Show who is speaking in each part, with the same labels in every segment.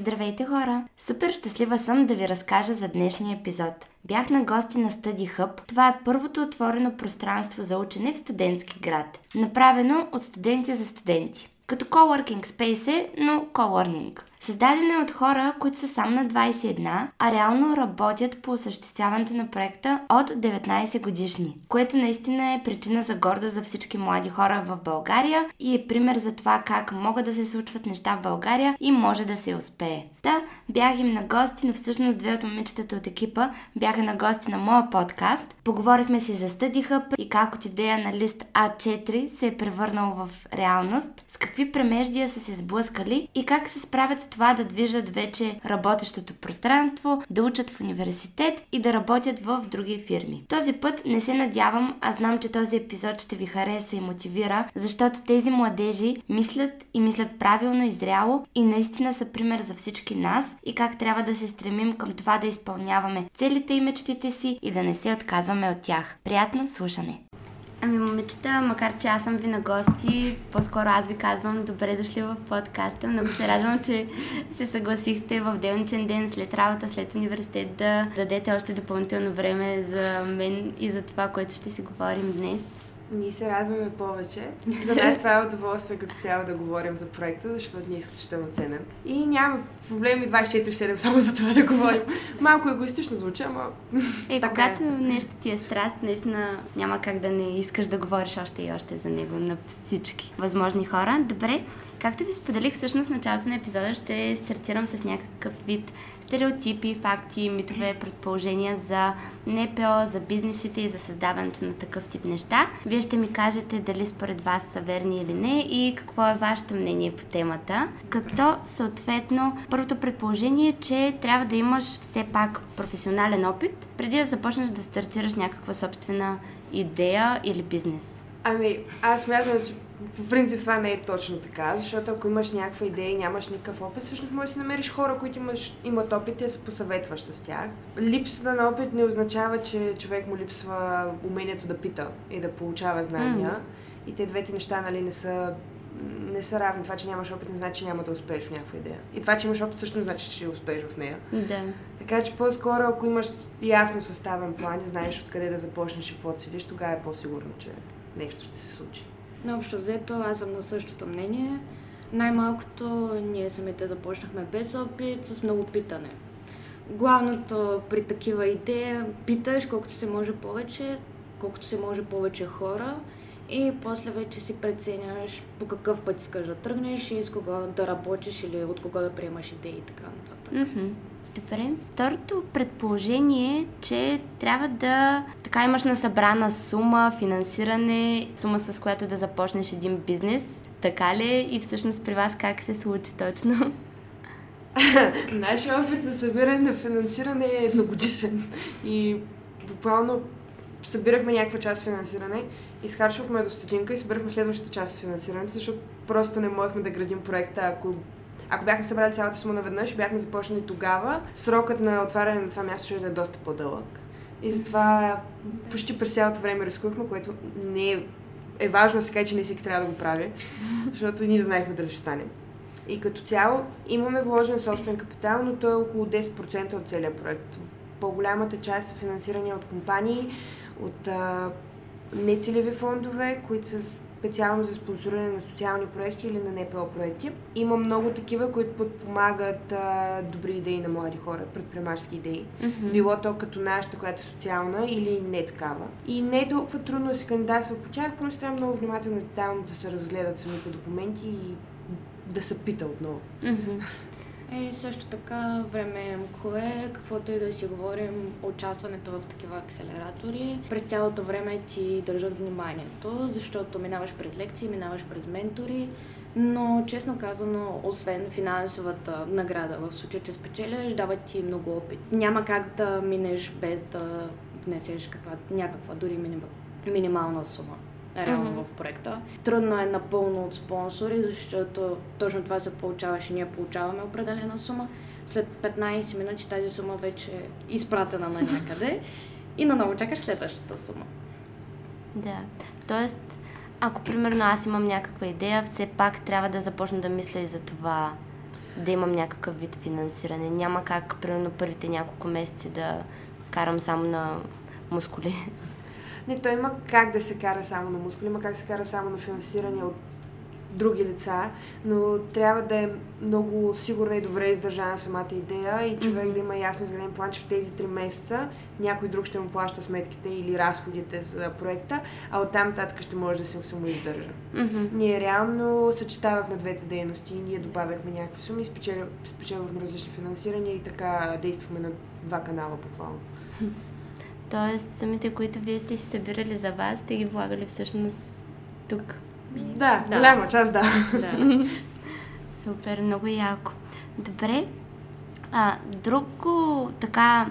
Speaker 1: Здравейте хора! Супер щастлива съм да ви разкажа за днешния епизод. Бях на гости на Study Hub. Това е първото отворено пространство за учене в студентски град. Направено от студенти за студенти. Като coworking space е, но co-learning. Създадено е от хора, които са сам на 21, а реално работят по осъществяването на проекта от 19 годишни, което наистина е причина за гордост за всички млади хора в България и е пример за това как могат да се случват неща в България и може да се успее. Та, бях им на гости, но всъщност две от момичетата от екипа бяха на гости на моя подкаст. Поговорихме си за Study Hub и как от идея на лист А4 се е превърнал в реалност, с какви премеждия са се сблъскали и как се справят това да движат вече работещото пространство, да учат в университет и да работят в други фирми. Този път не се надявам, а знам, че този епизод ще ви хареса и мотивира, защото тези младежи мислят и мислят правилно и зряло и наистина са пример за всички нас и как трябва да се стремим към това да изпълняваме целите и мечтите си и да не се отказваме от тях. Приятно слушане! Ами, момичета, макар че аз съм ви на гости, по-скоро аз ви казвам добре дошли в подкаста. Много се радвам, че се съгласихте в делничен ден след работа, след университет да дадете още допълнително време за мен и за това, което ще си говорим днес.
Speaker 2: Ние се радваме повече. За нас това е удоволствие като цяло да говорим за проекта, защото ни е изключително ценен. И няма проблеми 24-7 само за това да говорим. Малко егоистично звуча, ама...
Speaker 1: Е, когато е. нещо ти е страст, наистина няма как да не искаш да говориш още и още за него на всички възможни хора. Добре, Както ви споделих, всъщност в началото на епизода ще стартирам с някакъв вид стереотипи, факти, митове, предположения за НПО, за бизнесите и за създаването на такъв тип неща. Вие ще ми кажете дали според вас са верни или не и какво е вашето мнение по темата. Като съответно първото предположение е, че трябва да имаш все пак професионален опит преди да започнеш да стартираш някаква собствена идея или бизнес.
Speaker 2: Ами, аз мятам, че по принцип това не е точно така, защото ако имаш някаква идея и нямаш никакъв опит, всъщност можеш да намериш хора, които имаш, имат опит и да се посъветваш с тях. Липсата на опит не означава, че човек му липсва умението да пита и да получава знания. Mm. И те двете неща нали, не са не са равни. Това, че нямаш опит, не значи, че няма да успееш в някаква идея. И това, че имаш опит, също не значи, че ще успееш в нея.
Speaker 1: Да.
Speaker 2: Така че по-скоро, ако имаш ясно съставен план и знаеш откъде да започнеш и какво седиш, тогава е по-сигурно, че нещо ще се случи.
Speaker 3: Но общо взето, аз съм на същото мнение. Най-малкото ние самите започнахме без опит, с много питане. Главното при такива идеи питаш колкото се може повече, колкото се може повече хора и после вече си преценяш по какъв път искаш да тръгнеш и с кого да работиш или от кого да приемаш идеи и така нататък.
Speaker 1: Mm-hmm. Добре. Второто предположение е, че трябва да така имаш насъбрана сума, финансиране, сума с която да започнеш един бизнес. Така ли е? И всъщност при вас как се случи точно?
Speaker 2: Нашия опит за събиране на финансиране е едногодишен. И буквално събирахме някаква част финансиране, изхарчвахме до стотинка и събирахме следващата част с финансирането, защото просто не можехме да градим проекта, ако ако бяхме събрали цялата сума наведнъж бяхме започнали тогава, срокът на отваряне на това място ще да е доста по-дълъг. И затова почти през цялото време рискувахме, което не е, е важно да се каже, че не всеки трябва да го прави, защото ние знаехме дали ще стане. И като цяло имаме вложен собствен капитал, но той е около 10% от целия проект. По-голямата част е финансирани от компании, от а, нецелеви фондове, които са специално за спонсориране на социални проекти или на НПО проекти. Има много такива, които подпомагат а, добри идеи на млади хора, предприемачески идеи. Mm-hmm. Било то като нашата, която е социална или не такава. И не е толкова трудно да се кандидатства по тях, просто трябва много внимателно и детайлно да се разгледат самите документи и да се пита отново.
Speaker 1: Mm-hmm.
Speaker 3: И също така време е, каквото и да си говорим, участването в такива акселератори. През цялото време ти държат вниманието, защото минаваш през лекции, минаваш през ментори, но честно казано, освен финансовата награда, в случай, че спечеляш, дават ти много опит. Няма как да минеш без да внесеш каква, някаква дори минимална сума реално mm-hmm. в проекта. Трудно е напълно от спонсори, защото точно това се получаваше. Ние получаваме определена сума. След 15 минути тази сума вече е изпратена на някъде и наново чакаш следващата сума.
Speaker 1: Да. Тоест, ако примерно аз имам някаква идея, все пак трябва да започна да мисля и за това да имам някакъв вид финансиране. Няма как, примерно, първите няколко месеци да карам само на мускули.
Speaker 2: Не, той има как да се кара само на мускули, има как да се кара само на финансиране от други лица, но трябва да е много сигурна и добре издържана самата идея и човек mm-hmm. да има ясно изграден план, че в тези три месеца някой друг ще му плаща сметките или разходите за проекта, а оттам нататък ще може да се самоиздържа. Mm-hmm. Ние реално съчетавахме двете дейности, ние добавяхме някакви суми, спечелвахме различни финансирания и така действахме на два канала буквално.
Speaker 1: Тоест, сумите, които вие сте си събирали за вас, сте ги влагали всъщност тук.
Speaker 2: Да, да. голяма част, да. да.
Speaker 1: Супер, много яко. Добре. А, друго така,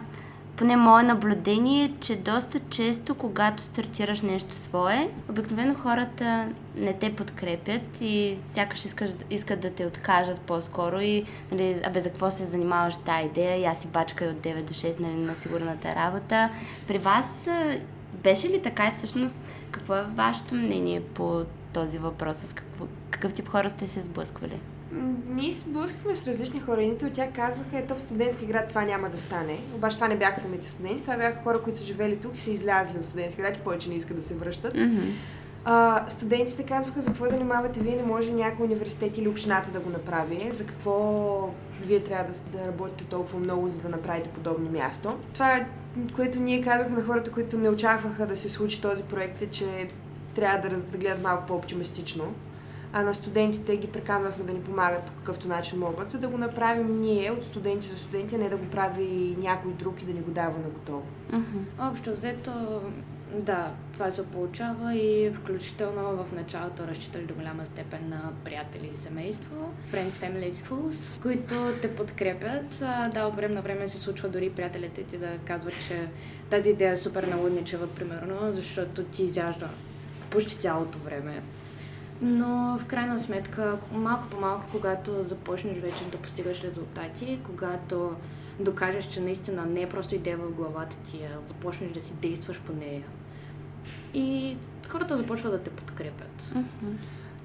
Speaker 1: поне мое наблюдение е, че доста често, когато стартираш нещо свое, обикновено хората не те подкрепят и сякаш искаш, искат да те откажат по-скоро и, нали, абе, за какво се занимаваш тази идея и аз си бачка от 9 до 6, нали, на сигурната работа. При вас беше ли така и всъщност какво е вашето мнение по този въпрос? С какво, какъв тип хора сте се сблъсквали?
Speaker 2: Ние сблъскахме с различни хора. Едните от тях казваха, ето в студентски град това няма да стане. Обаче това не бяха самите студенти, това бяха хора, които са живели тук и са излязли от студентски град и повече не искат да се връщат. Mm-hmm. А, студентите казваха, за какво занимавате вие, не може някой университет или общината да го направи, за какво вие трябва да, да работите толкова много, за да направите подобно място. Това, което ние казахме на хората, които не очакваха да се случи този проект, е, че трябва да, да гледат малко по-оптимистично. А на студентите ги преканвахме да ни помагат по какъвто начин могат, за да го направим ние от студенти за студенти, а не да го прави някой друг и да ни го дава на готово.
Speaker 3: Mm-hmm. Общо взето, да, това се получава и включително в началото разчитали до голяма степен на приятели и семейство, friends, families, fools, които те подкрепят. Да, от време на време се случва дори приятелите ти да казват, че тази идея е супер налудничева, примерно, защото ти изяжда почти цялото време. Но в крайна сметка, малко по малко, когато започнеш вече да постигаш резултати, когато докажеш, че наистина не е просто идея в главата ти, а започнеш да си действаш по нея. И хората започват да те подкрепят. Mm-hmm.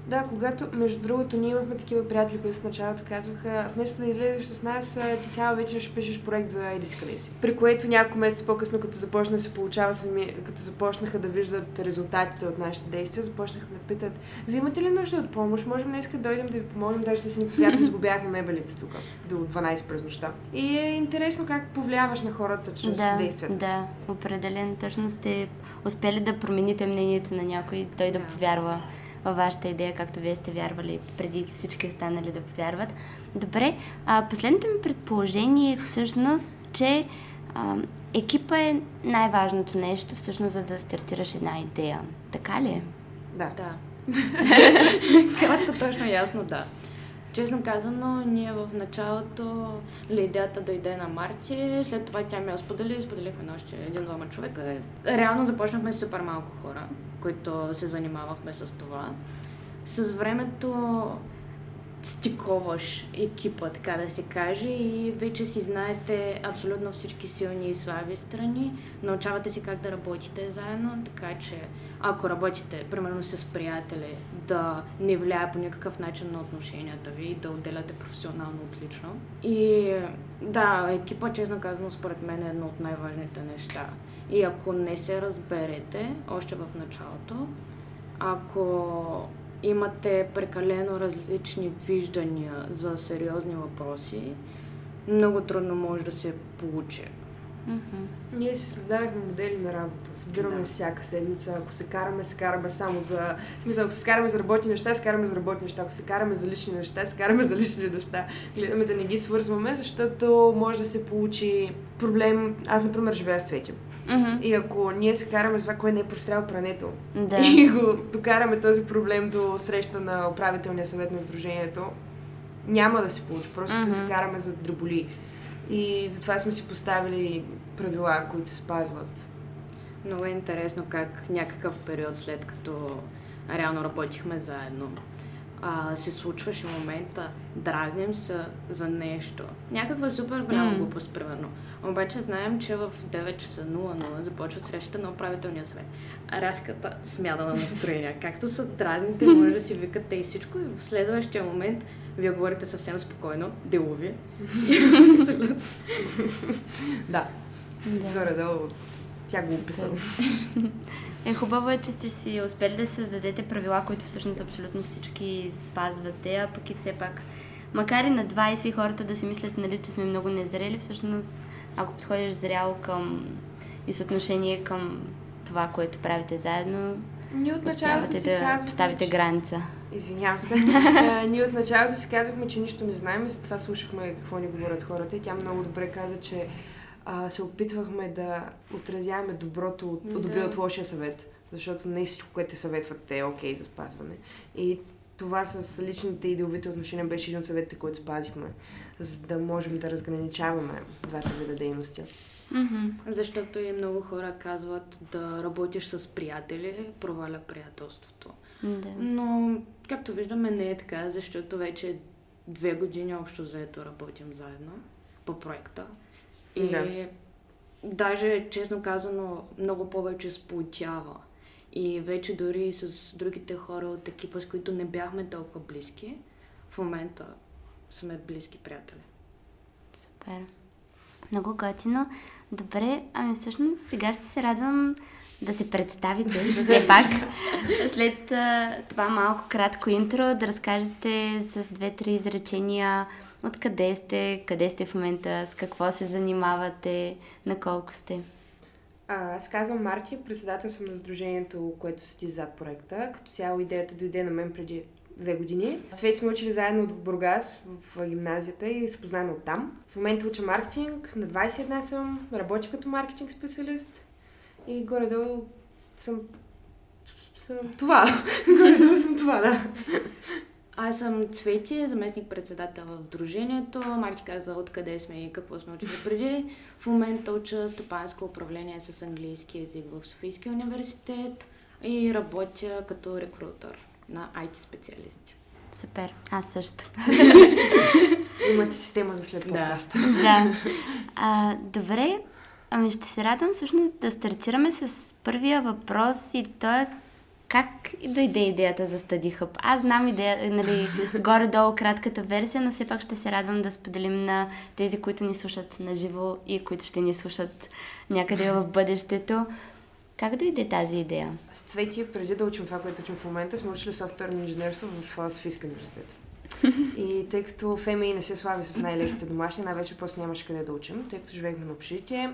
Speaker 2: Да, когато, между другото, ние имахме такива приятели, които в началото казваха, вместо да излезеш с нас, ти цяла вечер ще пишеш проект за Еди къде си. При което няколко месеца по-късно, като започна се получава сами, като започнаха да виждат резултатите от нашите действия, започнаха да питат, вие имате ли нужда от помощ? Можем днес да дойдем да ви помогнем, даже с ни приятели сгубяхме мебелите тук до 12 през нощта. И е интересно как повлияваш на хората чрез
Speaker 1: да,
Speaker 2: действията.
Speaker 1: Да, определен. Точно сте успели да промените мнението на някой, той да повярва във вашата идея, както вие сте вярвали преди всички останали да повярват. Добре, а, последното ми предположение е всъщност, че а, екипа е най-важното нещо, всъщност, за да стартираш една идея. Така ли е?
Speaker 3: Да. Да. Кратко точно ясно, да. Честно казано, ние в началото идеята дойде на Марти, след това тя ми я сподели, споделихме на още един-двама човека. Реално започнахме с супер малко хора, които се занимавахме с това. С времето стиковаш екипа, така да се каже, и вече си знаете абсолютно всички силни и слаби страни. Научавате си как да работите заедно, така че ако работите, примерно с приятели, да не влияе по никакъв начин на отношенията ви, да отделяте професионално отлично. И да, екипа, честно казано, според мен е едно от най-важните неща. И ако не се разберете още в началото, ако имате прекалено различни виждания за сериозни въпроси, много трудно може да се получи.
Speaker 2: Mm-hmm. Ние си създадахме модели на работа. Събираме да. всяка седмица. Ако се караме, се караме само за... В смисъл, ако се караме за работни неща, се караме за работни неща. Ако се караме за лични неща, се караме за лични неща. Гледаме да не ги свързваме, защото може да се получи проблем. Аз, например, живея с Цвети. Mm-hmm. И ако ние се караме за това, кой не е прострял прането да. и го докараме този проблем до среща на управителния съвет на Сдружението, няма да се получи. Просто mm-hmm. да се караме за дреболи. И затова сме си поставили правила, които се спазват.
Speaker 3: Много е интересно как някакъв период след като реално работихме заедно, а, се случваше момента, дразним се за нещо. Някаква супер голяма
Speaker 1: Mm.
Speaker 3: глупост, примерно. Обаче знаем, че в 9 часа 00 започва срещата на управителния съвет. А Раската смяна на настроения. Както са дразните, може да си викате и всичко и в следващия момент вие говорите съвсем спокойно, делови.
Speaker 2: Да,
Speaker 1: Да.
Speaker 2: горе-долу тя го описала.
Speaker 1: Е, хубаво е, че сте си успели да създадете правила, които всъщност абсолютно всички спазвате, а пък и все пак, макар и на 20 хората да си мислят, нали, че сме много незрели, всъщност, ако подходиш зряло към и съотношение към това, което правите заедно,
Speaker 2: Ние от началото си
Speaker 1: да
Speaker 2: казвахме,
Speaker 1: поставите
Speaker 2: че-
Speaker 1: граница.
Speaker 2: Извинявам се. А, ние от началото си казахме, че нищо не знаем и затова слушахме какво ни говорят хората. И тя много добре каза, че а, се опитвахме да отразяваме доброто от,
Speaker 3: Да.
Speaker 2: от лошия съвет. Защото не всичко, което те съветват, е окей за спазване. И това с личните и деловите отношения беше един от съветите, които спазихме, за да можем да разграничаваме двата вида дейности.
Speaker 1: Мгм.
Speaker 3: Защото и много хора казват да работиш с приятели, проваля приятелството.
Speaker 1: Да.
Speaker 3: Но, както виждаме, не е така, защото вече две години общо заето работим заедно по проекта. И
Speaker 2: Да.
Speaker 3: даже, честно казано, много повече сплотява. И вече дори с другите хора от екипа, с които не бяхме толкова близки, в момента сме близки приятели.
Speaker 1: Супер. Много готино. Добре, ами всъщност сега ще се радвам да се представите все пак. След а, това малко кратко интро да разкажете с две-три изречения откъде сте, къде сте в момента, с какво се занимавате, на колко сте.
Speaker 2: А, аз казвам Марти, председател съм на сдружението, което седи зад проекта. Като цяло идеята дойде на мен преди две години. Свет сме учили заедно в Бургас, в гимназията и се познаваме оттам. В момента уча маркетинг, на 21 съм, работя като маркетинг специалист и горе-долу съм, съм това. горе-долу съм това, да.
Speaker 3: Аз съм Цвети, заместник-председател в Дружението. Марти каза откъде сме и какво сме учили преди. В момента уча стопанско управление с английски язик в Софийския университет и работя като рекрутър на IT специалисти.
Speaker 1: Супер, аз също.
Speaker 2: Имате си тема за след
Speaker 3: Да.
Speaker 2: подкаста.
Speaker 1: да. А, добре, ами ще се радвам всъщност да стартираме с първия въпрос и то е как дойде идеята за Study Hub? Аз знам идея, нали, горе-долу кратката версия, но все пак ще се радвам да споделим на тези, които ни слушат на живо и които ще ни слушат някъде в бъдещето. Как дойде тази идея?
Speaker 2: С Цвети, преди да учим това, което учим в момента, сме учили софтуерно инженерство в Софийския университет. И тъй като ФМИ не се слави с най-леките домашни, най-вече просто нямаше къде да учим, тъй като живеехме на общежитие.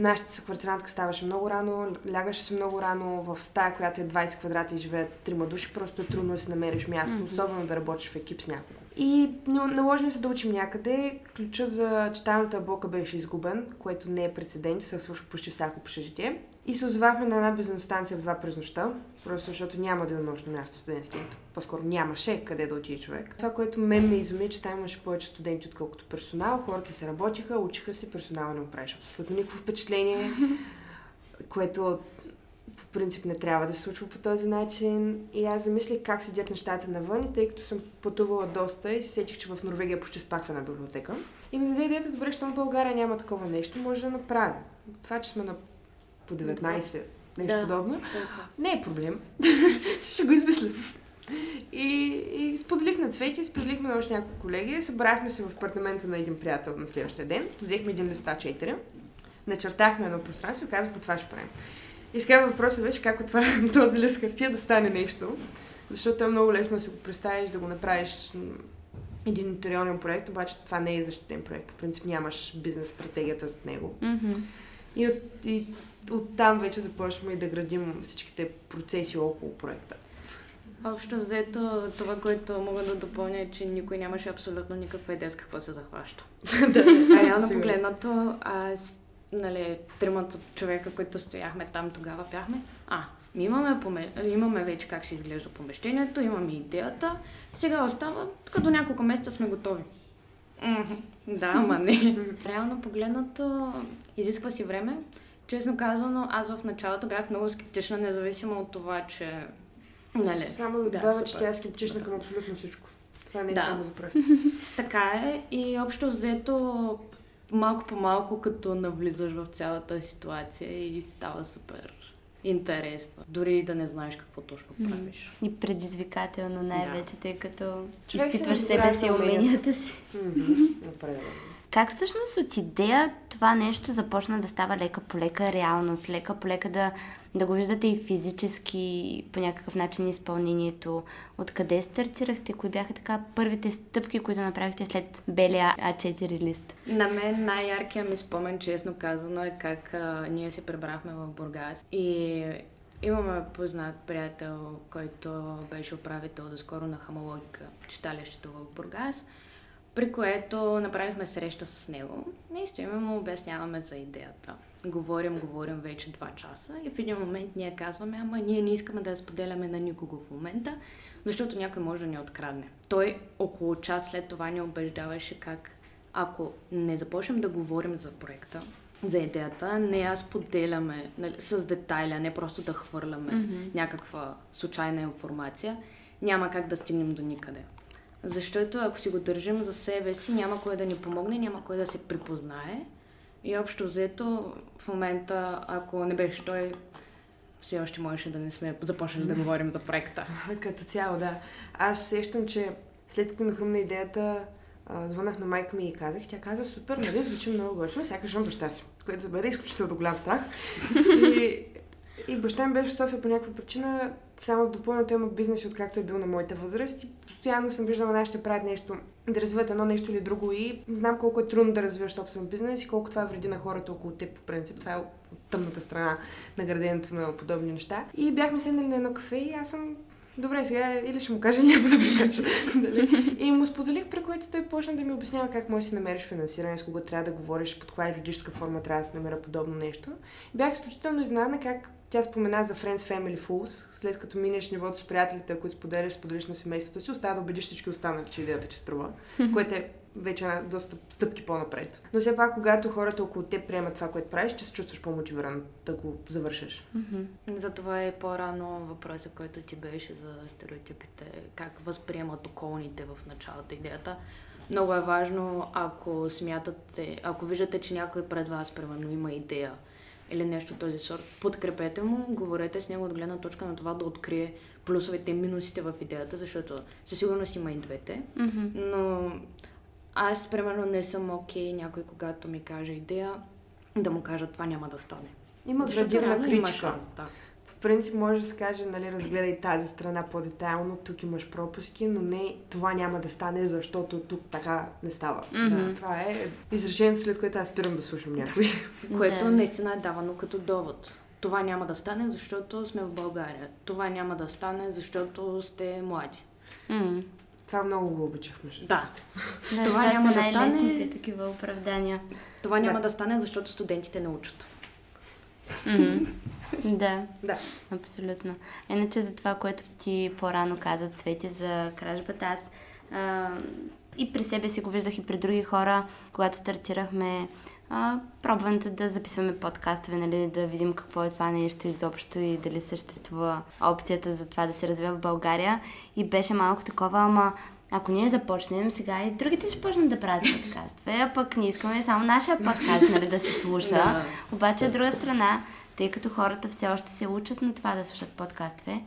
Speaker 2: Нашата съквартирантка ставаше много рано, лягаше се много рано в стая, която е 20 квадрата и живеят трима души, просто е трудно да си намериш място,
Speaker 1: Мгм.
Speaker 2: особено да работиш в екип с някого. И но- наложи ни се да учим някъде. Ключа за читалната блока беше изгубен, което не е прецедент, се случва почти всяко общежитие. И се озовахме на една бензиностанция в два през нощта, просто защото няма денонощно място студентски. По-скоро нямаше къде да отиде човек. Това, което мен ме изуми, че там имаше повече студенти, отколкото персонал. Хората се работиха, учиха се, персонала не оправиш абсолютно никакво впечатление, което по принцип не трябва да се случва по този начин. И аз замислих как седят нещата навън и тъй като съм пътувала доста и се сетих, че в Норвегия почти спахва на библиотека. И ми даде идеята, добре, щом в България няма такова нещо, може да направим. Това, че сме на по 19, нещо
Speaker 3: Да.
Speaker 2: подобно,
Speaker 3: Толкова.
Speaker 2: не е проблем. Ще го измислим. И, и споделих на Цвети, споделихме на още няколко колеги, събрахме се в апартамента на един приятел на следващия ден, взехме един листа 4, начертахме едно пространство и казахме това ще правим. И сега въпросът беше как от това, този лист хартия да стане нещо, защото е много лесно да си го представиш, да го направиш един интериорен проект, обаче това не е защитен проект. По принцип нямаш бизнес стратегията зад него.
Speaker 1: Мгм.
Speaker 2: И, от, и оттам вече започваме и да градим всичките процеси около проекта.
Speaker 3: Общо взето, това, което мога да допълня е, че никой нямаше абсолютно никаква идея с какво се захваща.
Speaker 2: да,
Speaker 3: А реално погледнато, аз, нали, тримата човека, които стояхме там тогава, бяхме, а, имаме, поме... имаме вече как ще изглежда помещението, имаме идеята, сега остава, като няколко месеца сме готови. Да, ама не. Реално погледнато, изисква си време. Честно казано, аз в началото бях много скептична, независимо от това, че Нали?
Speaker 2: Само да
Speaker 3: Да,
Speaker 2: добавя, че тя е скептична към абсолютно всичко. Това не е
Speaker 3: Да.
Speaker 2: само за проекта.
Speaker 3: Така е и общо взето малко по малко като навлизаш в цялата ситуация и става супер интересно. Дори и да не знаеш какво точно правиш.
Speaker 1: И предизвикателно най-вече, тъй като
Speaker 2: Човек
Speaker 1: изпитваш себе си
Speaker 2: уменията.
Speaker 1: си.
Speaker 2: Определено.
Speaker 1: Как всъщност от идея това нещо започна да става лека по лека реалност, лека по лека да, да го виждате и физически по някакъв начин изпълнението? Откъде стартирахте? Кои бяха така първите стъпки, които направихте след белия А4 лист?
Speaker 3: На мен най-яркият ми спомен, честно казано, е как а, ние се прибрахме в Бургас и имаме познат приятел, който беше управител доскоро на Хамологика, читалището в Бургас, при което направихме среща с него. Стоим му обясняваме за идеята. Говорим, говорим вече два часа и в един момент ние казваме, ама ние не искаме да я споделяме на никого в момента, защото някой може да ни открадне. Той около час след това ни убеждаваше как ако не започнем да говорим за проекта, за идеята, не я споделяме нали, с детайли, а не просто да хвърляме
Speaker 1: Мгм.
Speaker 3: някаква случайна информация, няма как да стигнем до никъде. Защото ако си го държим за себе си, няма кой да ни помогне, няма кой да се припознае. И общо взето, в момента, ако не беше той, все още можеше да не сме започнали да говорим за проекта.
Speaker 2: Като цяло, да. Аз сещам, че след като ми хрумна идеята, звънах на майка ми и казах, тя каза, супер, нали, звучи много гочно, сякаш имам баща си, което за мен е изключително голям страх. И, и баща ми беше в София по някаква причина, само да допълня, той има бизнес, откакто е бил на моята възраст и постоянно съм виждала нашите правят нещо, да развиват едно нещо или друго и знам колко е трудно да развиваш собствен бизнес и колко това вреди на хората около теб по принцип. Това е от тъмната страна на граденето на подобни неща. И бяхме седнали на едно кафе и аз съм Добре, сега или ще му кажа, или няма да му кажа. Дали? И му споделих, при което той почна да ми обяснява как можеш да си намериш финансиране, с кого трябва да говориш, под каква юридическа форма трябва да се намеря подобно нещо. Бях изключително изненадана как тя спомена за Friends Family Fools, след като минеш нивото с приятелите, които споделяш, споделиш на семейството си, остава да убедиш всички останали, че идеята ти струва, което е вече една доста стъпки по-напред. Но все пак, когато хората около теб приемат това, което правиш, ще се чувстваш по-мотивиран да го завършиш.
Speaker 3: Затова е по-рано въпросът, който ти беше за стереотипите, как възприемат околните в началото идеята. Много е важно, ако смятате, ако виждате, че някой пред вас, примерно, има идея или нещо този сорт, подкрепете му, говорете с него от гледна точка на това да открие плюсовете и минусите в идеята, защото със сигурност има и двете.
Speaker 1: Мгм.
Speaker 3: Но аз, примерно, не съм окей някой, когато ми каже идея, да му кажа това няма да стане.
Speaker 2: Има градивна
Speaker 3: реално има
Speaker 2: критика.
Speaker 3: шанс, да.
Speaker 2: В принцип може да се каже, нали, разгледай тази страна по-детайлно, тук имаш пропуски, но не, това няма да стане, защото тук така не става.
Speaker 1: Мгм.
Speaker 2: Това е изречението, след което аз спирам да слушам някой.
Speaker 3: Което
Speaker 1: Да.
Speaker 3: наистина е давано като довод. Това няма да стане, защото сме в България. Това няма да стане, защото сте млади.
Speaker 1: М.
Speaker 2: Това много го обичах, между
Speaker 3: Да.
Speaker 1: Да,
Speaker 3: Това няма да стане.
Speaker 1: такива оправдания.
Speaker 3: Това няма
Speaker 2: Да.
Speaker 3: да стане, защото студентите не учат.
Speaker 1: Да,
Speaker 2: Да.
Speaker 1: абсолютно. Иначе за това, което ти по-рано каза, Цвети, за кражбата, аз а, и при себе си го виждах и при други хора, когато стартирахме а, пробването да записваме подкастове, нали, да видим какво е това нещо изобщо и дали съществува опцията за това да се развива в България. И беше малко такова, ама ако ние започнем сега и другите ще почнат да правят подкастове, а пък ние искаме само нашия подкаст нали, да се слуша.
Speaker 3: Да.
Speaker 1: Обаче, от друга страна, тъй като хората все още се учат на това да слушат подкастове,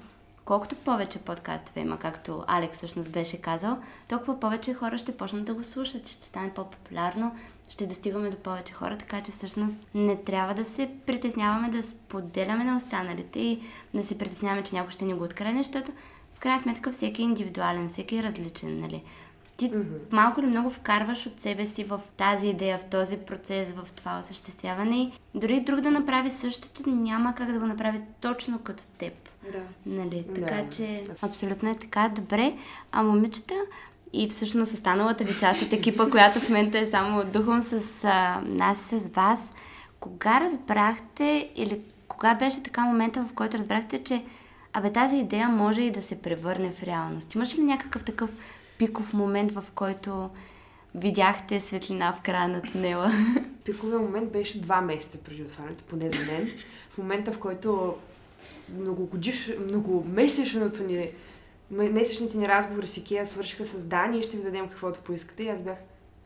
Speaker 1: колкото повече подкастове има, както Алекс всъщност беше казал, толкова повече хора ще почнат да го слушат, ще стане по-популярно, ще достигаме до повече хора, така че всъщност не трябва да се притесняваме да споделяме на останалите и да се притесняваме, че някой ще ни го открадне, защото в крайна сметка всеки е индивидуален, всеки е различен, нали? Ти
Speaker 2: Мгм.
Speaker 1: малко или много вкарваш от себе си в тази идея, в този процес, в това осъществяване и дори друг да направи същото, няма как да го направи точно като теб.
Speaker 3: Да.
Speaker 1: Нали? Така
Speaker 2: Да.
Speaker 1: че абсолютно е така. Добре. А момичета и всъщност останалата ви част от екипа, която в момента е само духом с а, нас, с вас, кога разбрахте или кога беше така момента, в който разбрахте, че абе тази идея може и да се превърне в реалност? Имаше ли някакъв такъв пиков момент, в който видяхте светлина в края на тунела?
Speaker 2: Пиковия момент беше два месеца преди отварянето, поне за мен. В момента, в който многогодиш, многомесечното ни месечните ни разговори с Икея свършиха с да, ние ще ви дадем каквото поискате. И аз бях,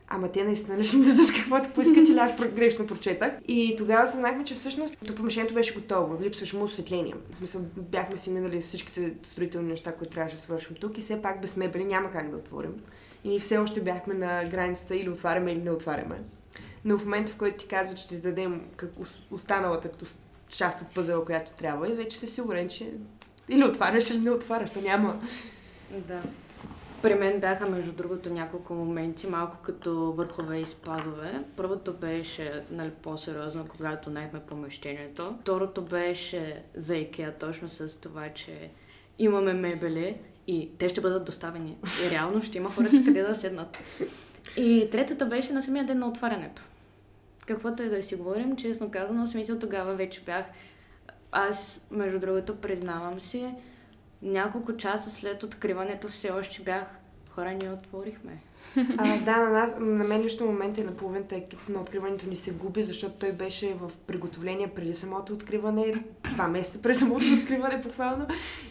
Speaker 2: ама те наистина не ще дадат каквото поискат или аз грешно прочетах. И тогава съзнахме, че всъщност помещението беше готово, липсваше му осветление. В смисъл, бяхме си минали всичките строителни неща, които трябваше да свършим тук и все пак без мебели няма как да отворим. И ние все още бяхме на границата или отваряме или не отваряме. Но в момента, в който ти казва, че ти дадем как останалата част от пъзела, която трябва и вече си сигурен, че или отваряш, или не отваряш. То няма.
Speaker 3: Да. При мен бяха, между другото, няколко моменти, малко като върхове и спадове. Първото беше нали, по-сериозно, когато найхме помещението. Второто беше за Икеа, точно с това, че имаме мебели и те ще бъдат доставени. И реално ще има хората къде да седнат. И третото беше на самия ден на отварянето. Каквото и да си говорим, честно казано, в смисъл тогава вече бях аз, между другото, признавам си, няколко часа след откриването все още бях хора, ние отворихме.
Speaker 2: А, да, на, нас, на мен лично момент е на половината екип на откриването ни се губи, защото той беше в приготовление преди самото откриване, два месеца преди самото откриване буквално.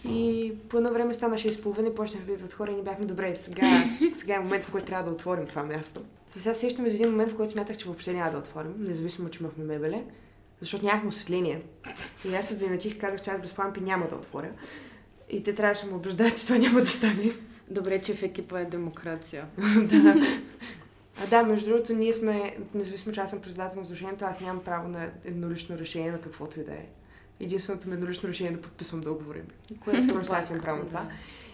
Speaker 2: И по едно време станаше използване, почнаха да идват хора и ни бяхме добре. Сега, сега е момент, в който трябва да отворим това място. Сега сещаме за един момент, в който смятах, че въобще няма да отворим, независимо, че имахме мебеле защото нямахме осветление. И аз се заиначих, казах, че аз без лампи няма да отворя. И те трябваше да ме убеждат, че това няма да стане.
Speaker 3: Добре, че в екипа е демокрация.
Speaker 2: да. А да, между другото, ние сме, независимо, че аз съм председател на служението, аз нямам право на еднолично решение на каквото и да е. Единственото ми еднолично решение е да подписвам договори. Което просто аз имам право на това.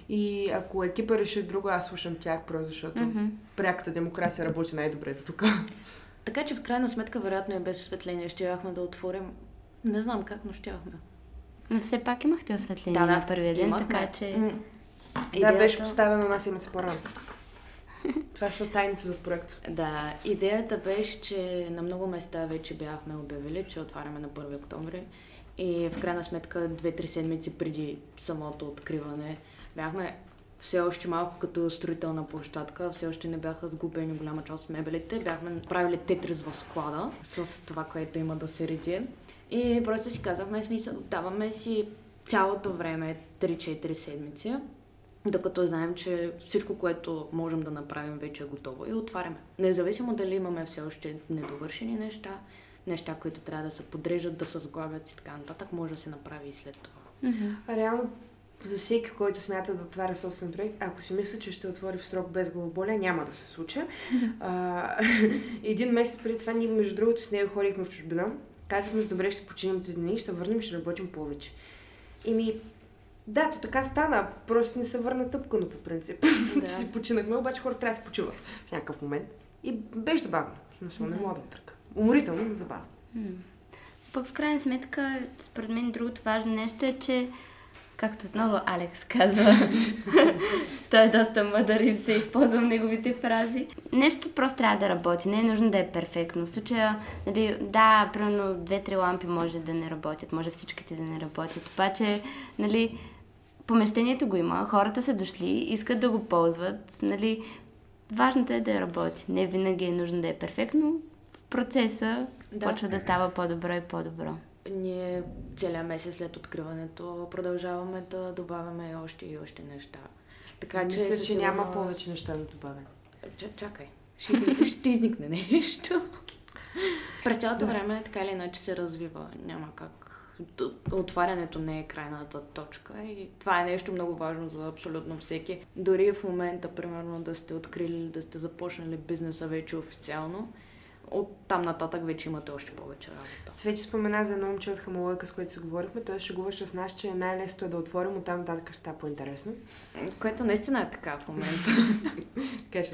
Speaker 2: И ако екипа реши друго, аз слушам тях, просто защото mm-hmm. пряката демокрация работи най-добре за тук.
Speaker 3: Така че в крайна сметка, вероятно и без осветление, щяхме да отворим. Не знам как, но щяхме.
Speaker 1: Но все пак имахте осветление да, на първия ден, имахме. така че... М-
Speaker 2: идеята... Да, беше поставена една седмица по-рано. Това са тайните за проект.
Speaker 3: Да, идеята беше, че на много места вече бяхме обявили, че отваряме на 1 октомври. И в крайна сметка, две-три седмици преди самото откриване, бяхме все още малко като строителна площадка, все още не бяха сгубени голяма част от мебелите. Бяхме правили тетрис в склада с това, което има да се реди. И просто си казахме, смисъл, даваме си цялото време, 3-4 седмици, докато знаем, че всичко, което можем да направим, вече е готово и отваряме. Независимо дали имаме все още недовършени неща, неща, които трябва да се подрежат, да се сглавят и така нататък, може да се направи и след това.
Speaker 2: Mm-hmm. Реално за всеки, който смята да отваря собствен проект, ако си мисля, че ще отвори в срок без главоболие, няма да се случи. А, един месец преди това ние, между другото, с него ходихме в чужбина. Казахме, добре, ще починем три дни, ще върнем, ще работим повече. И ми, да, то така стана. Просто не се върна тъпкано по принцип. Да. си починахме, обаче хората трябва да се почуват в някакъв момент. И беше забавно. Смисъл, не мога да търка. Уморително, но забавно.
Speaker 1: Пък в крайна сметка, според мен другото важно нещо е, че както отново Алекс казва, той е доста мъдър и се използвам неговите фрази. Нещо просто трябва да работи, не е нужно да е перфектно. В случая, нали, да, примерно две-три лампи може да не работят, може всичките да не работят, обаче, нали, помещението го има, хората са дошли, искат да го ползват, нали, важното е да работи. Не винаги е нужно да е перфектно, в процеса да. почва да става по-добро и по-добро
Speaker 3: ние целият месец след откриването продължаваме да добавяме още и още неща.
Speaker 2: Така че, Мисля, че няма повече неща да добавя.
Speaker 3: чакай. Ще, ще изникне нещо. През цялото да. време така или иначе се развива. Няма как. Отварянето не е крайната точка и това е нещо много важно за абсолютно всеки. Дори в момента, примерно, да сте открили, да сте започнали бизнеса вече официално, от там нататък вече имате още повече работа.
Speaker 2: Цвети спомена за едно момче от Хамалойка, с което си говорихме. Той ще говори с нас, че най-лесното е да отворим, от там нататък ще по-интересно.
Speaker 3: Което наистина е така в момента.
Speaker 2: Каже.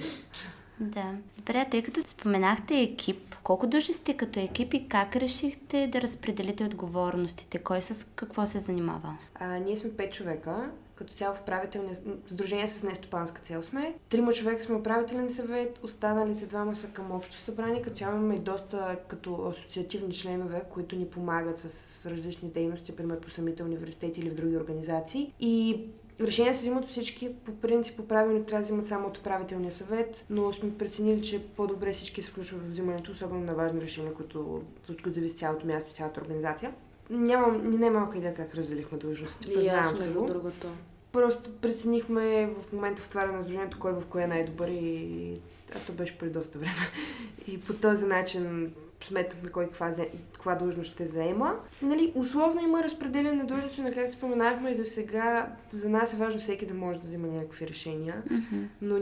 Speaker 1: Да. Добре, тъй като споменахте екип, колко души сте като екип и как решихте да разпределите отговорностите? Кой с какво се занимава?
Speaker 2: А, ние сме пет човека като цяло в правителния сдружение с нестопанска цел сме. Трима човека сме управителен съвет, останалите двама са към общо събрание, като цяло имаме и доста като асоциативни членове, които ни помагат с, с различни дейности, например по самите университети или в други организации. И Решения се взимат всички. По принцип, по правилно трябва да взимат само от управителния съвет, но сме преценили, че по-добре всички се включват в взимането, особено на важни решения, които, които зависи цялото място, цялата организация. нямам, не е малка идея как разделихме длъжностите. Признавам се го.
Speaker 3: другото.
Speaker 2: Просто преценихме в момента в това на сдружението кой в кое е най-добър и а то беше преди доста време. И по този начин сметнахме кой каква, каква длъжност ще заема. Нали, условно има разпределение на длъжности, на както споменахме и до сега. За нас е важно всеки да може да взима някакви решения, но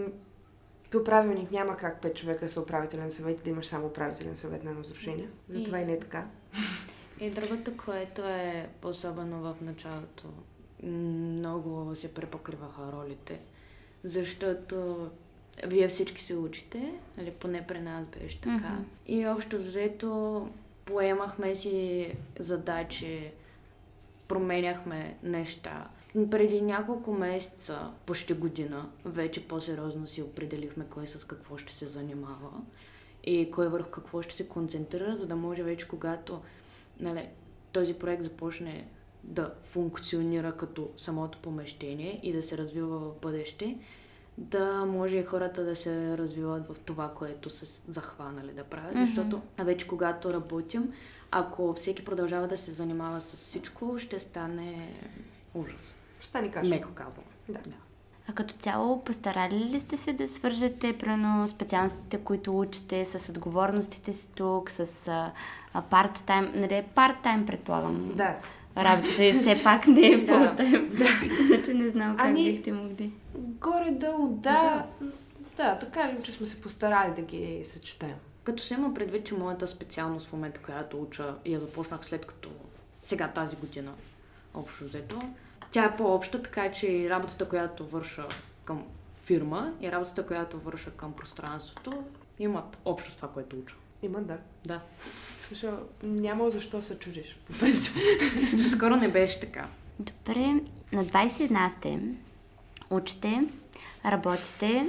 Speaker 2: по правилник няма как пет човека са управителен съвет и да имаш само управителен съвет на едно сдружение. Затова и,
Speaker 3: И-
Speaker 2: не е така.
Speaker 3: И другото, което е особено в началото, много се препокриваха ролите, защото вие всички се учите, нали, поне при нас беше така.
Speaker 1: Мгм.
Speaker 3: И общо взето поемахме си задачи, променяхме неща. Преди няколко месеца, почти година, вече по-сериозно си определихме кой с какво ще се занимава и кой върху какво ще се концентрира, за да може вече когато нали, този проект започне да функционира като самото помещение и да се развива в бъдеще, да може и хората да се развиват в това, което са захванали да правят.
Speaker 1: Мгм.
Speaker 3: Защото вече когато работим, ако всеки продължава да се занимава с всичко, ще стане ужас.
Speaker 2: Ще ни кажа.
Speaker 3: Меко казвам.
Speaker 2: Да.
Speaker 1: А като цяло, постарали ли сте се да свържете, примерно, специалностите, които учите, с отговорностите си тук, с парт-тайм, нали, парт-тайм, предполагам.
Speaker 2: Да.
Speaker 1: Работата и все пак не е
Speaker 3: Да.
Speaker 1: фултайм. Иначе не знам как
Speaker 2: Ами-
Speaker 1: бихте могли.
Speaker 2: Горе-долу, да. Да, да кажем, че сме се постарали да ги съчетаем.
Speaker 3: Като се има предвид, че моята специалност в момента, която уча, я започнах след като сега тази година, общо взето, тя е по-обща, така че и работата, която върша към фирма и работата, която върша към пространството, имат общо с това, което уча.
Speaker 2: Има, да.
Speaker 3: Да.
Speaker 2: Смисъл, няма защо се чудиш, по принцип.
Speaker 3: Скоро не беше така.
Speaker 1: Добре, на 21 сте, учите, работите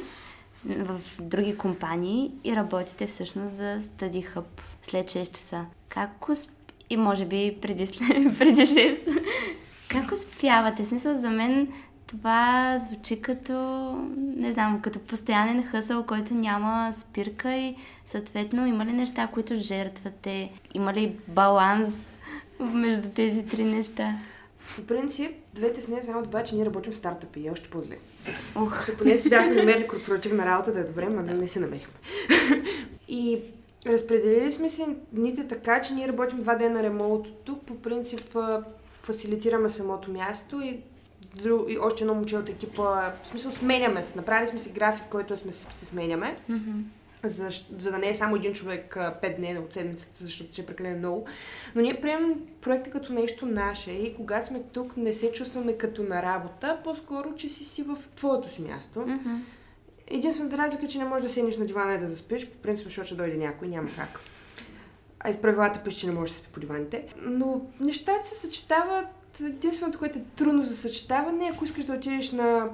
Speaker 1: в други компании и работите всъщност за Study Hub след 6 часа. Как усп... и може би преди, преди 6. как успявате? Смисъл за мен това звучи като, не знам, като постоянен хъсъл, който няма спирка и съответно има ли неща, които жертвате? Има ли баланс между тези три неща?
Speaker 2: По принцип, двете с нея само добавя, че ние работим в стартъпи и е още по-зле.
Speaker 1: Ох,
Speaker 2: поне си бяхме намерили корпоративна работа да е добре, но не се намерихме. и разпределили сме си дните така, че ние работим два дена ремонт тук. По принцип фасилитираме самото място и, друг, и още едно момче от екипа, в смисъл сменяме се. Направили сме си график, в който сме, се сменяме.
Speaker 1: Мгм.
Speaker 2: за, за да не е само един човек пет дни от седмицата, защото ще е прекалено много. Но ние приемем проекта като нещо наше и когато сме тук не се чувстваме като на работа, по-скоро, че си си в твоето си място.
Speaker 1: Мгм.
Speaker 2: Единствената разлика е, че не можеш да седнеш на дивана и да заспиш, по принцип, защото ще дойде някой, няма как. А и в правилата пише, че не можеш да спи по диваните. Но нещата се съчетават. Единственото, което е трудно за съчетаване, е ако искаш да отидеш на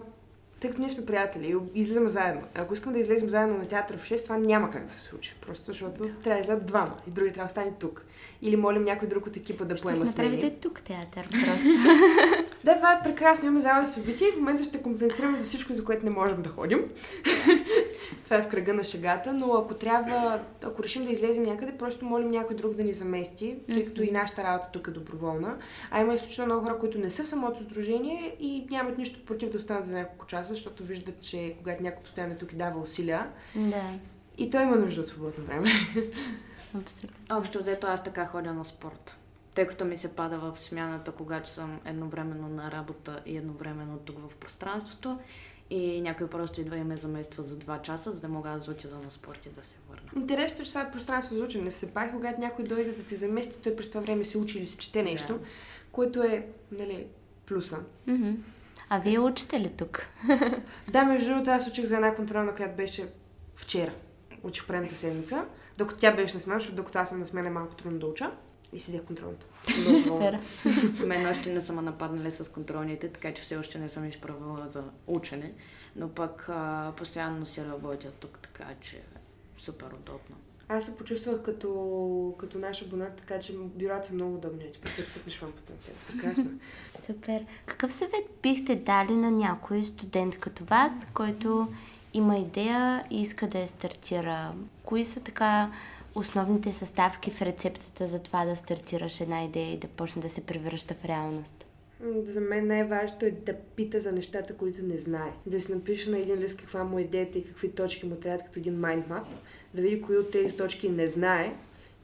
Speaker 2: тъй като ние сме приятели и излизаме заедно. Ако искам да излезем заедно на театър в 6, това няма как да се случи. Просто защото трябва да излязат двама и други трябва да стане тук. Или молим някой друг от екипа да
Speaker 1: Ще
Speaker 2: поема смени.
Speaker 1: направите тук театър просто.
Speaker 2: Да, това е прекрасно. Имаме зала за събития и в момента ще компенсираме за всичко, за което не можем да ходим. Това е в кръга на шегата, но ако трябва, ако решим да излезем някъде, просто молим някой друг да ни замести, тъй като и нашата работа тук е доброволна. А има изключително много хора, които не са в самото сдружение и нямат нищо против да останат за няколко часа, защото виждат, че когато някой постоянно е тук и дава усилия,
Speaker 1: да,
Speaker 2: и той има нужда от свободно време.
Speaker 1: абсолютно.
Speaker 3: Общо взето аз така ходя на спорт. Тъй като ми се пада в смяната, когато съм едновременно на работа и едновременно тук в пространството. И някой просто идва и ме замества за два часа, за да мога аз да отида на спорт и да се върна.
Speaker 2: Интересно е, че това е пространство за учене. Все пак, когато някой дойде да те замести, той през това време се учи или се чете нещо,
Speaker 3: Да.
Speaker 2: което е, нали, плюса.
Speaker 1: Мгм. А вие учите ли тук?
Speaker 2: Да, между другото, аз учих за една контролна, която беше вчера. Учих предната седмица, докато тя беше на смена, защото докато аз съм на смена е малко трудно да уча. И си взех контролната.
Speaker 1: Супер.
Speaker 3: Мен още не са ме нападнали с контролните, така че все още не съм изправила за учене. Но пък а, постоянно си работя тук, така че супер удобно.
Speaker 2: Аз се почувствах като, като наш абонат, така че бюрата са много удобни. Като се пишвам по тема. Прекрасно.
Speaker 1: Супер. Какъв съвет бихте дали на някой студент като вас, който има идея и иска да я стартира? Кои са така основните съставки в рецептата за това да стартираш една идея и да почне да се превръща в реалност?
Speaker 2: За мен най-важното е да пита за нещата, които не знае. Да си напише на един лист каква му е идеята и какви точки му трябват като един майндмап, да види кои от тези точки не знае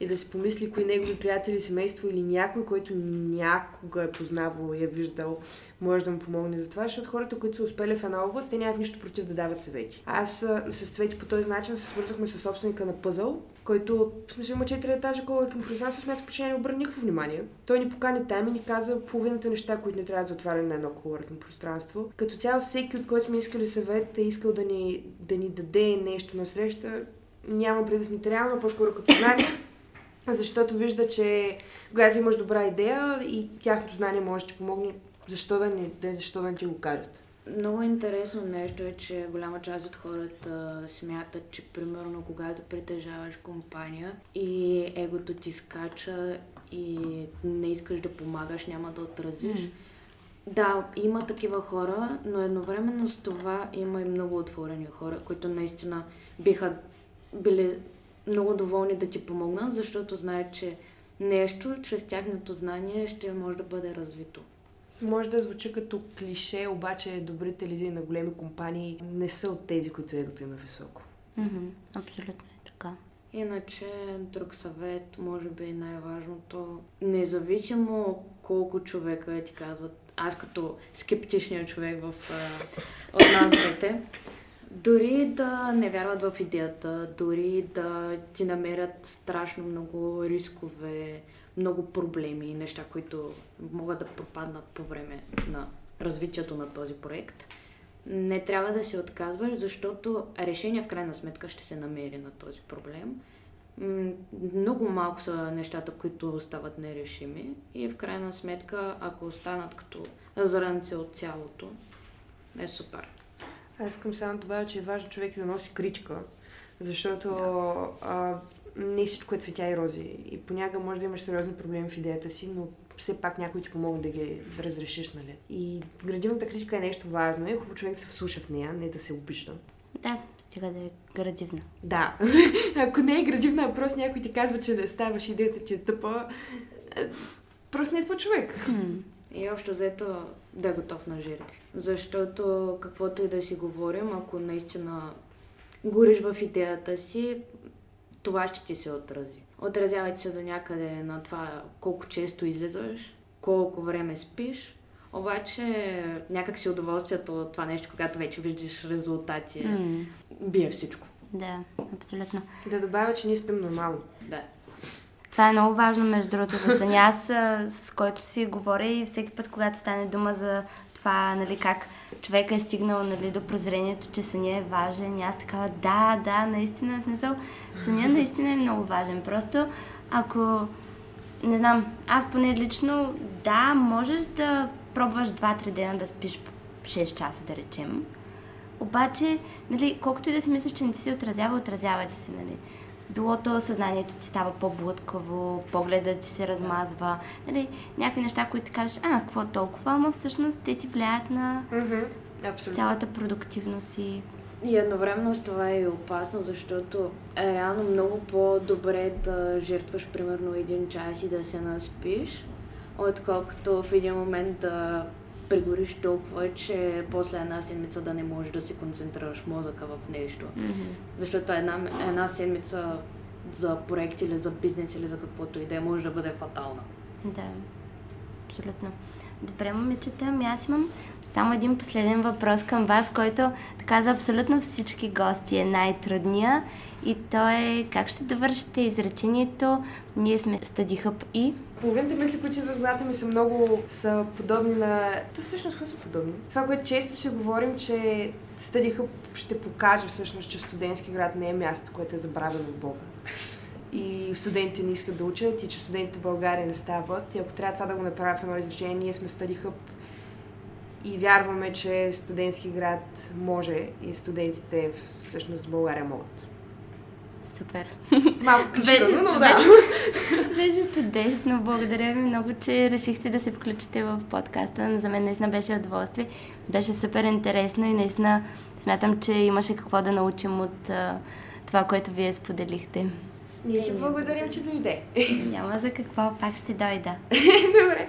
Speaker 2: и да си помисли кои негови приятели, семейство или някой, който някога е познавал и е виждал, може да му помогне за това, защото хората, които са успели в една област, те нямат нищо против да дават съвети. Аз с Свети по този начин се свързахме с собственика на пъзъл, който, в смисъл, има 4 етажа към пространство, смята, че не обърна никакво внимание. Той ни покани там и ни каза половината неща, които не трябва за отваряне на едно колоритно пространство. Като цяло всеки, от който сме искали съвет, е искал да ни, да ни даде нещо на среща. Няма преди материално, по-скоро като знание защото вижда, че когато имаш добра идея и тяхното знание може да ти помогне, защо да не, защо да не ти го кажат.
Speaker 3: Много интересно нещо е, че голяма част от хората смятат, че примерно когато притежаваш компания и егото ти скача и не искаш да помагаш, няма да отразиш. Mm. Да, има такива хора, но едновременно с това има и много отворени хора, които наистина биха били много доволни да ти помогнат, защото знаят, че нещо чрез тяхното знание ще може да бъде развито.
Speaker 2: Може да звучи като клише, обаче добрите лидери на големи компании не са от тези, които егото им е високо.
Speaker 1: Mm-hmm. Абсолютно е така.
Speaker 3: Иначе, друг съвет, може би най-важното, независимо колко човека ти казват, аз като скептичният човек в, от нас двете, дори да не вярват в идеята, дори да ти намерят страшно много рискове, много проблеми, неща, които могат да пропаднат по време на развитието на този проект, не трябва да се отказваш, защото решение в крайна сметка ще се намери на този проблем. Много малко са нещата, които остават нерешими и в крайна сметка, ако останат като зранце от цялото, е супер.
Speaker 2: Аз искам само да добавя, че е важно човек да носи критика, защото а, не всичко е цветя и рози. И понякога може да имаш сериозни проблеми в идеята си, но все пак някой ти помогне да ги разрешиш, нали? И градивната критика е нещо важно. Е хубаво човек да се вслуша в нея, не да се обича.
Speaker 1: Да, стига да е градивна.
Speaker 2: Да. Ако не е градивна, а просто някой ти казва, че да ставаш идеята, че е тъпа, е, просто не е твой човек.
Speaker 3: И общо взето да е готов на жертви. Защото каквото и да си говорим, ако наистина гориш в идеята си, това ще ти се отрази. Отразявайте се до някъде на това колко често излизаш, колко време спиш, обаче някак си удоволствието от това нещо, когато вече виждаш резултати, mm. бие всичко.
Speaker 1: Да, абсолютно.
Speaker 2: Да добавя, че ние спим нормално.
Speaker 3: Да.
Speaker 1: Това е много важно, между другото, за съня. Аз, с който си говоря и всеки път, когато стане дума за това, нали, как човека е стигнал нали, до прозрението, че съня е важен. И аз такава, да, да, наистина, в смисъл, съня наистина е много важен. Просто, ако, не знам, аз поне лично, да, можеш да пробваш 2-3 дена да спиш 6 часа, да речем. Обаче, нали, колкото и да си мислиш, че не ти се отразява, отразява ти се, нали било то съзнанието ти става по-блъткаво, погледът ти се размазва, нали, някакви неща, които си кажеш, а, какво толкова, ама всъщност те ти влияят на
Speaker 2: mm-hmm.
Speaker 1: цялата продуктивност и...
Speaker 3: И едновременно с това е опасно, защото е реално много по-добре да жертваш примерно един час и да се наспиш, отколкото в един момент да прегориш толкова, че после една седмица да не можеш да си концентрираш мозъка в нещо.
Speaker 1: Mm-hmm.
Speaker 3: Защото една, една седмица за проект или за бизнес или за каквото и да е може да бъде фатална.
Speaker 1: Да, абсолютно. Добре, момичета, ами аз имам само един последен въпрос към вас, който така за абсолютно всички гости е най-трудния и то е как ще довършите изречението Ние сме Hub и...
Speaker 2: Половината мисли, които идват в ми са много са подобни на... То всъщност какво са подобни? Това, което често си говорим, че Hub ще покаже всъщност, че студентски град не е място, което е забравено от Бога и студентите не искат да учат и че студентите в България не стават. И ако трябва това да го направя в едно изречение, ние сме Study Hub и вярваме, че студентски град може и студентите всъщност в България могат.
Speaker 1: Супер.
Speaker 2: Малко клиширано, но да.
Speaker 1: Беше чудесно. Благодаря ви много, че решихте да се включите в подкаста. За мен наистина беше удоволствие. Беше супер интересно и наистина смятам, че имаше какво да научим от това, което вие споделихте.
Speaker 2: Ние ти благодарим, че дойде.
Speaker 1: Няма за какво, пак ще дойда.
Speaker 2: Добре.